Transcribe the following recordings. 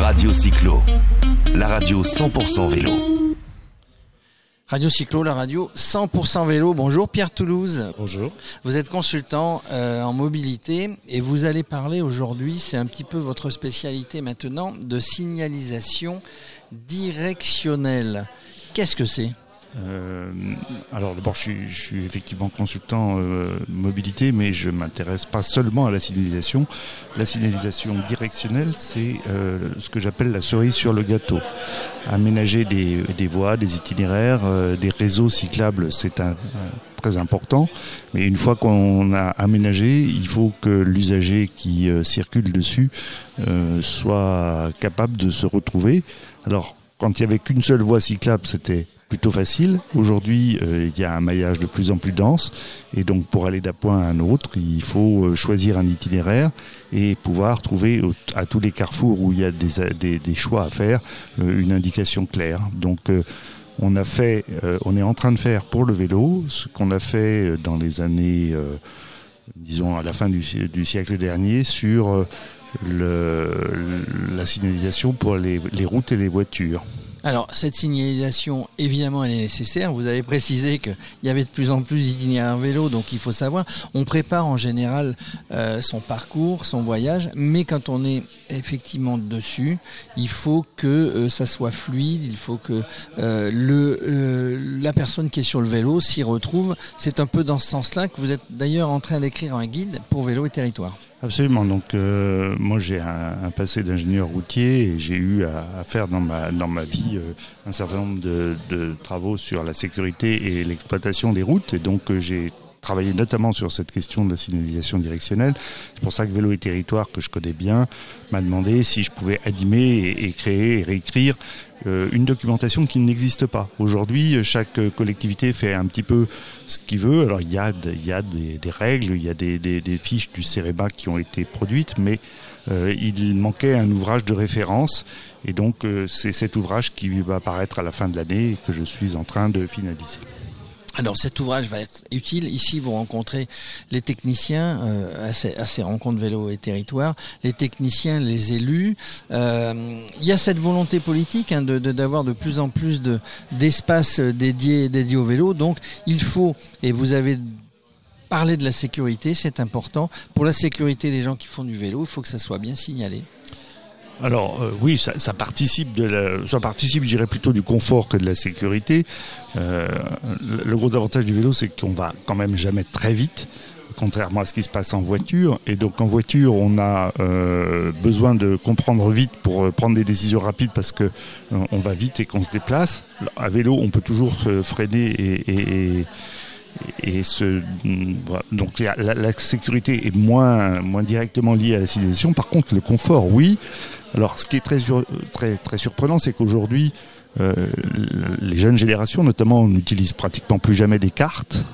Radio Cyclo, la radio 100% vélo. Radio Cyclo, la radio 100% vélo. Bonjour Pierre Toulouse. Bonjour. Vous êtes consultant euh, en mobilité et vous allez parler aujourd'hui, c'est un petit peu votre spécialité maintenant, de signalisation directionnelle. Qu'est-ce que c'est? Euh, alors d'abord, je je suis effectivement consultant euh, mobilité, mais je m'intéresse pas seulement à la signalisation. La signalisation directionnelle, c'est euh, ce que j'appelle la cerise sur le gâteau. Aménager des, des voies, des itinéraires, euh, des réseaux cyclables, c'est un, un- très important. Mais une fois qu'on a aménagé, il faut que l'usager qui euh, circule dessus euh, soit capable de se retrouver. Alors, quand il y avait qu'une seule voie cyclable, c'était plutôt facile. Aujourd'hui, euh, il y a un maillage de plus en plus dense et donc pour aller d'un point à un autre, il faut euh, choisir un itinéraire et pouvoir trouver à tous les carrefours où il y a des, choix à faire euh, une indication claire. Donc on a fait, on est en train de faire pour le vélo ce qu'on a fait dans les années, disons à la fin du, si- du siècle dernier sur la signalisation pour les routes et les voitures. Alors, cette signalisation, évidemment, elle est nécessaire. Vous avez précisé qu'il y avait de plus en plus d'itinéraires vélo, donc il faut savoir. On prépare en général euh, son parcours, son voyage, mais quand on est effectivement dessus, il faut que euh, ça soit fluide, il faut que euh, la personne qui est sur le vélo s'y retrouve. C'est un peu dans ce sens-là que vous êtes d'ailleurs en train d'écrire un guide pour vélo et territoire. Absolument. Donc, euh, moi, j'ai un, passé d'ingénieur routier et j'ai eu à, faire dans ma, dans ma vie euh, un certain nombre de, de travaux sur la sécurité et l'exploitation des routes. Et donc, euh, j'ai travaillé notamment sur cette question de la signalisation directionnelle. C'est pour ça que Vélo et Territoire, que je connais bien, m'a demandé si je pouvais animer et, créer et réécrire euh, une documentation qui n'existe pas. Aujourd'hui, chaque collectivité fait un petit peu ce qu'il veut. Alors, il y a, des, règles, il y a des fiches du CEREBA qui ont été produites, mais euh, il manquait un ouvrage de référence. Et donc, euh, c'est cet ouvrage qui va apparaître à la fin de l'année et que je suis en train de finaliser. Alors cet ouvrage va être utile. Ici, vous rencontrez les techniciens euh, à, ces, rencontres vélo et territoire, les techniciens, les élus. Euh, Il y a cette volonté politique hein, d'avoir de, plus en plus de d'espace dédié dédié au vélo. Donc il faut, et vous avez parlé de la sécurité, c'est important. Pour la sécurité des gens qui font du vélo, il faut que ça soit bien signalé. Alors euh, oui, ça, participe de ça participe, je dirais plutôt du confort que de la sécurité. Euh, le, gros avantage du vélo, c'est qu'on va quand même jamais très vite, contrairement à ce qui se passe en voiture. Et donc en voiture, on a euh, besoin de comprendre vite pour prendre des décisions rapides parce que on va vite et qu'on se déplace. À vélo, on peut toujours se freiner et- et et voilà. donc la, sécurité est moins, directement liée à la civilisation. Par contre, le confort, oui. Alors, ce qui est très, très, très surprenant, c'est qu'aujourd'hui, euh, les jeunes générations, notamment, n'utilisent pratiquement plus jamais des cartes,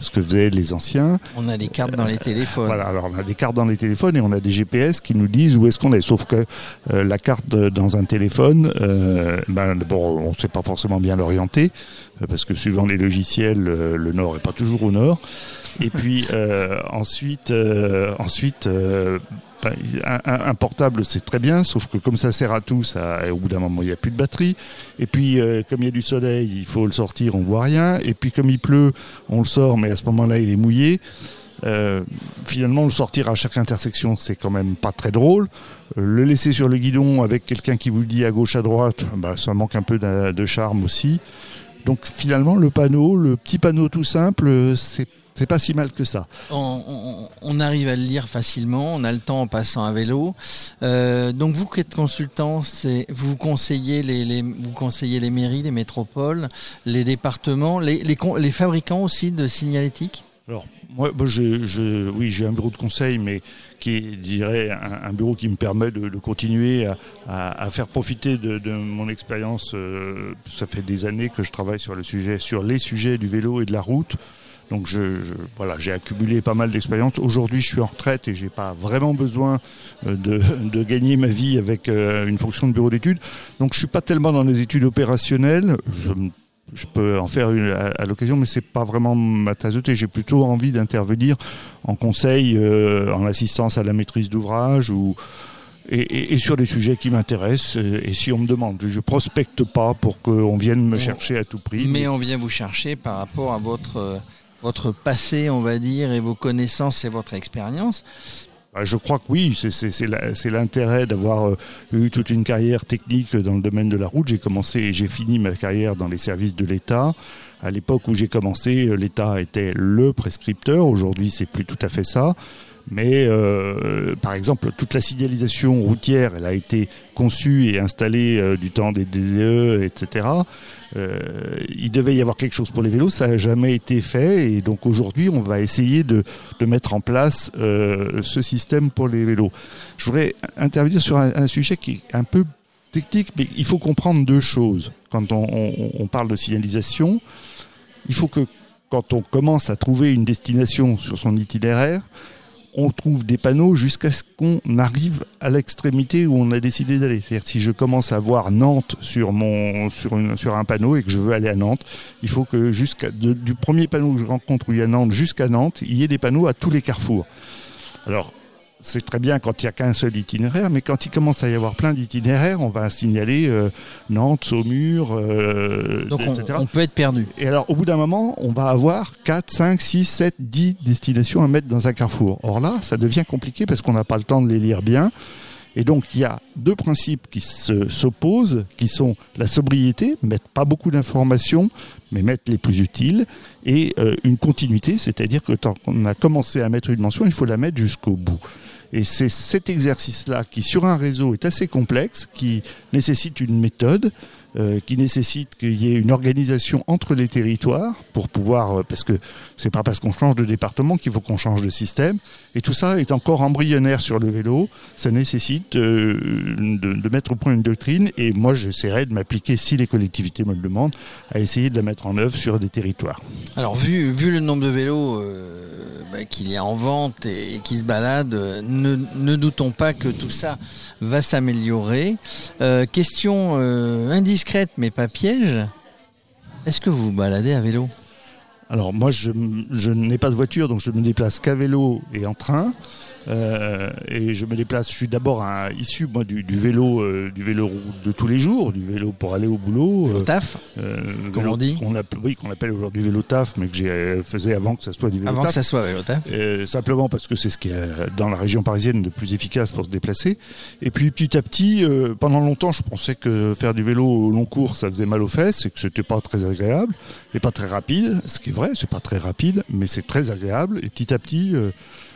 ce que faisaient les anciens. On a des cartes dans les téléphones. Voilà, alors on a des cartes dans les téléphones et on a des GPS qui nous disent où est-ce qu'on est. Sauf que euh, la carte euh, dans un téléphone, euh, ben, on ne sait pas forcément bien l'orienter, parce que suivant les logiciels, le nord est pas toujours au nord. Et puis ensuite, ensuite un, portable, c'est très bien, sauf que comme ça sert à tout, ça, au bout d'un moment, il n'y a plus de batterie. Et puis, euh, comme il y a du soleil, il faut le sortir, on voit rien. Et puis, comme il pleut, on le sort, mais à ce moment-là, il est mouillé. Euh, finalement, le sortir à chaque intersection, c'est quand même pas très drôle. Euh, le laisser sur le guidon avec quelqu'un qui vous le dit à gauche, à droite, bah, ça manque un peu de charme aussi. Donc finalement, le panneau, le petit panneau tout simple, euh, c'est c'est pas si mal que ça. On, on- on arrive à le lire facilement, on a le temps en passant à vélo. Euh, donc vous qui êtes consultant, vous conseillez les, les- vous conseillez les mairies, les métropoles, les départements, les, les, con- les fabricants aussi de signalétique? Alors, moi, moi, je, je- oui, j'ai un bureau de conseil, mais qui dirais, un, un bureau qui me permet de, continuer à, faire profiter de, mon expérience. euh, ça fait des années que je travaille sur le sujet, sur les sujets du vélo et de la route. Donc, je, voilà, j'ai accumulé pas mal d'expérience. Aujourd'hui, je suis en retraite et j'ai pas vraiment besoin euh, de, gagner ma vie avec euh, une fonction de bureau d'études. Donc, je suis pas tellement dans les études opérationnelles. Je peux en faire une à, l'occasion, mais c'est pas vraiment ma tasse de thé. J'ai plutôt envie d'intervenir en conseil, euh, en assistance à la maîtrise d'ouvrage ou et, et, sur des sujets qui m'intéressent. Et si on me demande, je prospecte pas pour qu'on vienne me chercher à tout prix. Mais, on vient vous chercher par rapport à votre votre passé, on va dire, et vos connaissances et votre expérience. Bah, je crois que oui, c'est l'intérêt d'avoir euh, eu toute une carrière technique dans le domaine de la route. J'ai commencé et j'ai fini ma carrière dans les services de l'État. À l'époque où j'ai commencé, l'État était le prescripteur. Aujourd'hui, c'est plus tout à fait ça. Mais euh, par exemple, toute la signalisation routière, elle a été conçue et installée euh, du temps des DDE, etc. Euh, il devait y avoir quelque chose pour les vélos, ça n'a jamais été fait, et donc aujourd'hui, on va essayer de, mettre en place ce système pour les vélos. Je voudrais intervenir sur un, sujet qui est un peu technique, mais il faut comprendre deux choses. Quand on parle de signalisation, il faut que quand on commence à trouver une destination sur son itinéraire, on trouve des panneaux jusqu'à ce qu'on arrive à l'extrémité où on a décidé d'aller. C'est-à-dire si je commence à voir Nantes sur un panneau et que je veux aller à Nantes, il faut que jusqu'à du premier panneau que je rencontre où il y a Nantes jusqu'à Nantes, il y ait des panneaux à tous les carrefours. Alors c'est très bien quand il n'y a qu'un seul itinéraire, mais quand il commence à y avoir plein d'itinéraires, on va signaler euh, Nantes, Saumur, euh, Donc on, etc. on peut être perdu. Et alors, au bout d'un moment, on va avoir 4, 5, 6, 7, 10 destinations à mettre dans un carrefour. Or là, ça devient compliqué parce qu'on n'a pas le temps de les lire bien. Et donc, il y a deux principes qui s'opposent, qui sont la sobriété, mettre pas beaucoup d'informations, mais mettre les plus utiles, et euh, une continuité, c'est-à-dire que quand on a commencé à mettre une mention, il faut la mettre jusqu'au bout. Et c'est cet exercice-là qui, sur un réseau, est assez complexe, qui nécessite une méthode, euh, qui nécessite qu'il y ait une organisation entre les territoires pour pouvoir, euh, parce que c'est pas parce qu'on change de département qu'il faut qu'on change de système. Et tout ça est encore embryonnaire sur le vélo. Ça nécessite euh, de, mettre au point une doctrine. Et moi, j'essaierai de m'appliquer, si les collectivités me le demandent, à essayer de la mettre en œuvre sur des territoires. Alors, vu, le nombre de vélos bah, qu'il y en vente et, et qui se baladent, euh, ne, ne, doutons pas que tout ça va s'améliorer. Euh, question euh, indiscrète mais pas piège. Est-ce que vous baladez à vélo? Alors moi, je, n'ai pas de voiture, donc je me déplace qu'à vélo et en train. Euh, et je me déplace. Je suis d'abord issu moi du, du vélo, euh, du vélo de tous les jours, du vélo pour aller au boulot. Vélo taf, euh, comme vélo, on dit. appelle, oui, qu'on appelle aujourd'hui vélo taf, mais que j'ai faisais avant que ça soit du vélo Avant taf. que ça soit vélo taf. Euh, simplement parce que c'est ce qui est dans la région parisienne le plus efficace pour se déplacer. Et puis petit à petit, euh, pendant longtemps, je pensais que faire du vélo au long cours, ça faisait mal aux fesses et que c'était pas très agréable et pas très rapide. Ce qui est vrai, c'est pas très rapide, mais c'est très agréable. Et petit à petit, euh,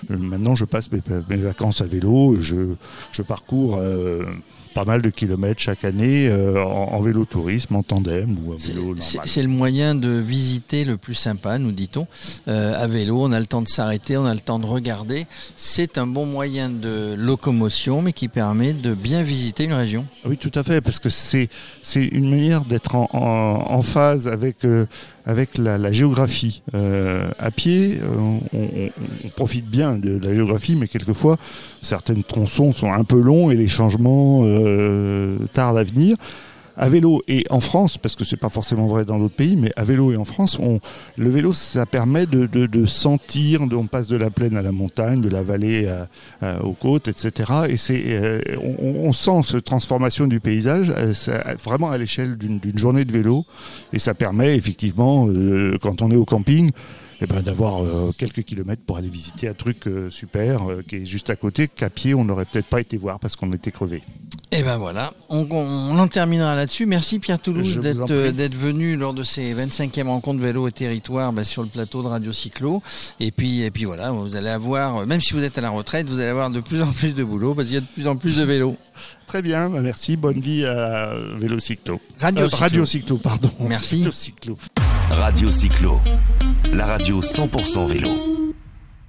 maintenant, je passe mes, mes, vacances à vélo. Je, je parcours euh, pas mal de kilomètres chaque année euh, en, en, vélo tourisme, en tandem ou en vélo normal. C'est le moyen de visiter le plus sympa, nous dit-on. Euh, à vélo, on a le temps de s'arrêter, on a le temps de regarder. C'est un bon moyen de locomotion, mais qui permet de bien visiter une région. Oui, tout à fait, parce que c'est une manière d'être en, en, en, phase avec avec la, la géographie. Euh, à pied, on, on, on, profite bien de la géographie, mais quelquefois, certaines tronçons sont un peu longs et les changements euh, tardent à venir. À vélo et en France, parce que c'est pas forcément vrai dans d'autres pays, mais à vélo et en France, le vélo, ça permet de, sentir, on passe de la plaine à la montagne, de la vallée aux côtes, etc. Et euh, on, sent cette transformation du paysage euh, vraiment à l'échelle d'une journée de vélo, et ça permet effectivement, euh, quand on est au camping, eh ben, d'avoir quelques kilomètres pour aller visiter un truc super qui est juste à côté, qu'à pied on n'aurait peut-être pas été voir parce qu'on était crevé. Et ben voilà, on, on en terminera là-dessus. Merci Pierre Toulouse d'être venu lors de ces 25e rencontres vélo et territoire bah, sur le plateau de Radio Cyclo. Et puis, et puis voilà, vous allez avoir, même si vous êtes à la retraite, vous allez avoir de plus en plus de boulot parce qu'il y a de plus en plus de vélos. Très bien, bah, merci, bonne vie à Vélo Cyclo. Radio, euh, Cyclo. Radio Cyclo, pardon. Merci. Vélo Cyclo. Radio Cyclo, la radio 100% vélo.